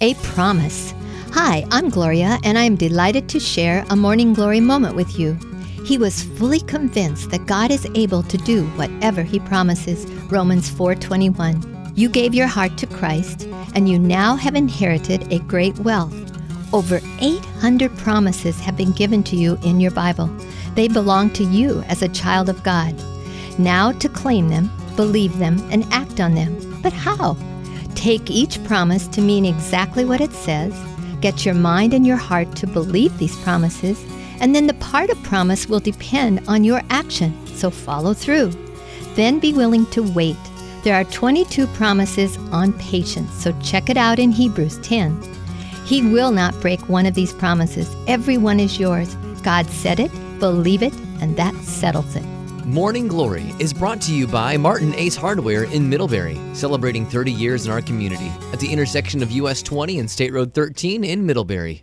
A promise. Hi, I'm Gloria, and I'm delighted to share a Morning Glory moment with you. He was fully convinced that God is able to do whatever he promises. Romans 4:21. You gave your heart to Christ, and you now have inherited a great wealth. Over 800 promises have been given to you in your Bible. They belong to you as a child of God. Now to claim them, believe them, and act on them. But how? Take each promise to mean exactly what it says, get your mind and your heart to believe these promises, and then the part of promise will depend on your action, so follow through. Then be willing to wait. There are 22 promises on patience, so check it out in Hebrews 10. He will not break one of these promises. Every one is yours. God said it, believe it, and that settles it. Morning Glory is brought to you by Martin Ace Hardware in Middlebury, celebrating 30 years in our community at the intersection of US 20 and State Road 13 in Middlebury.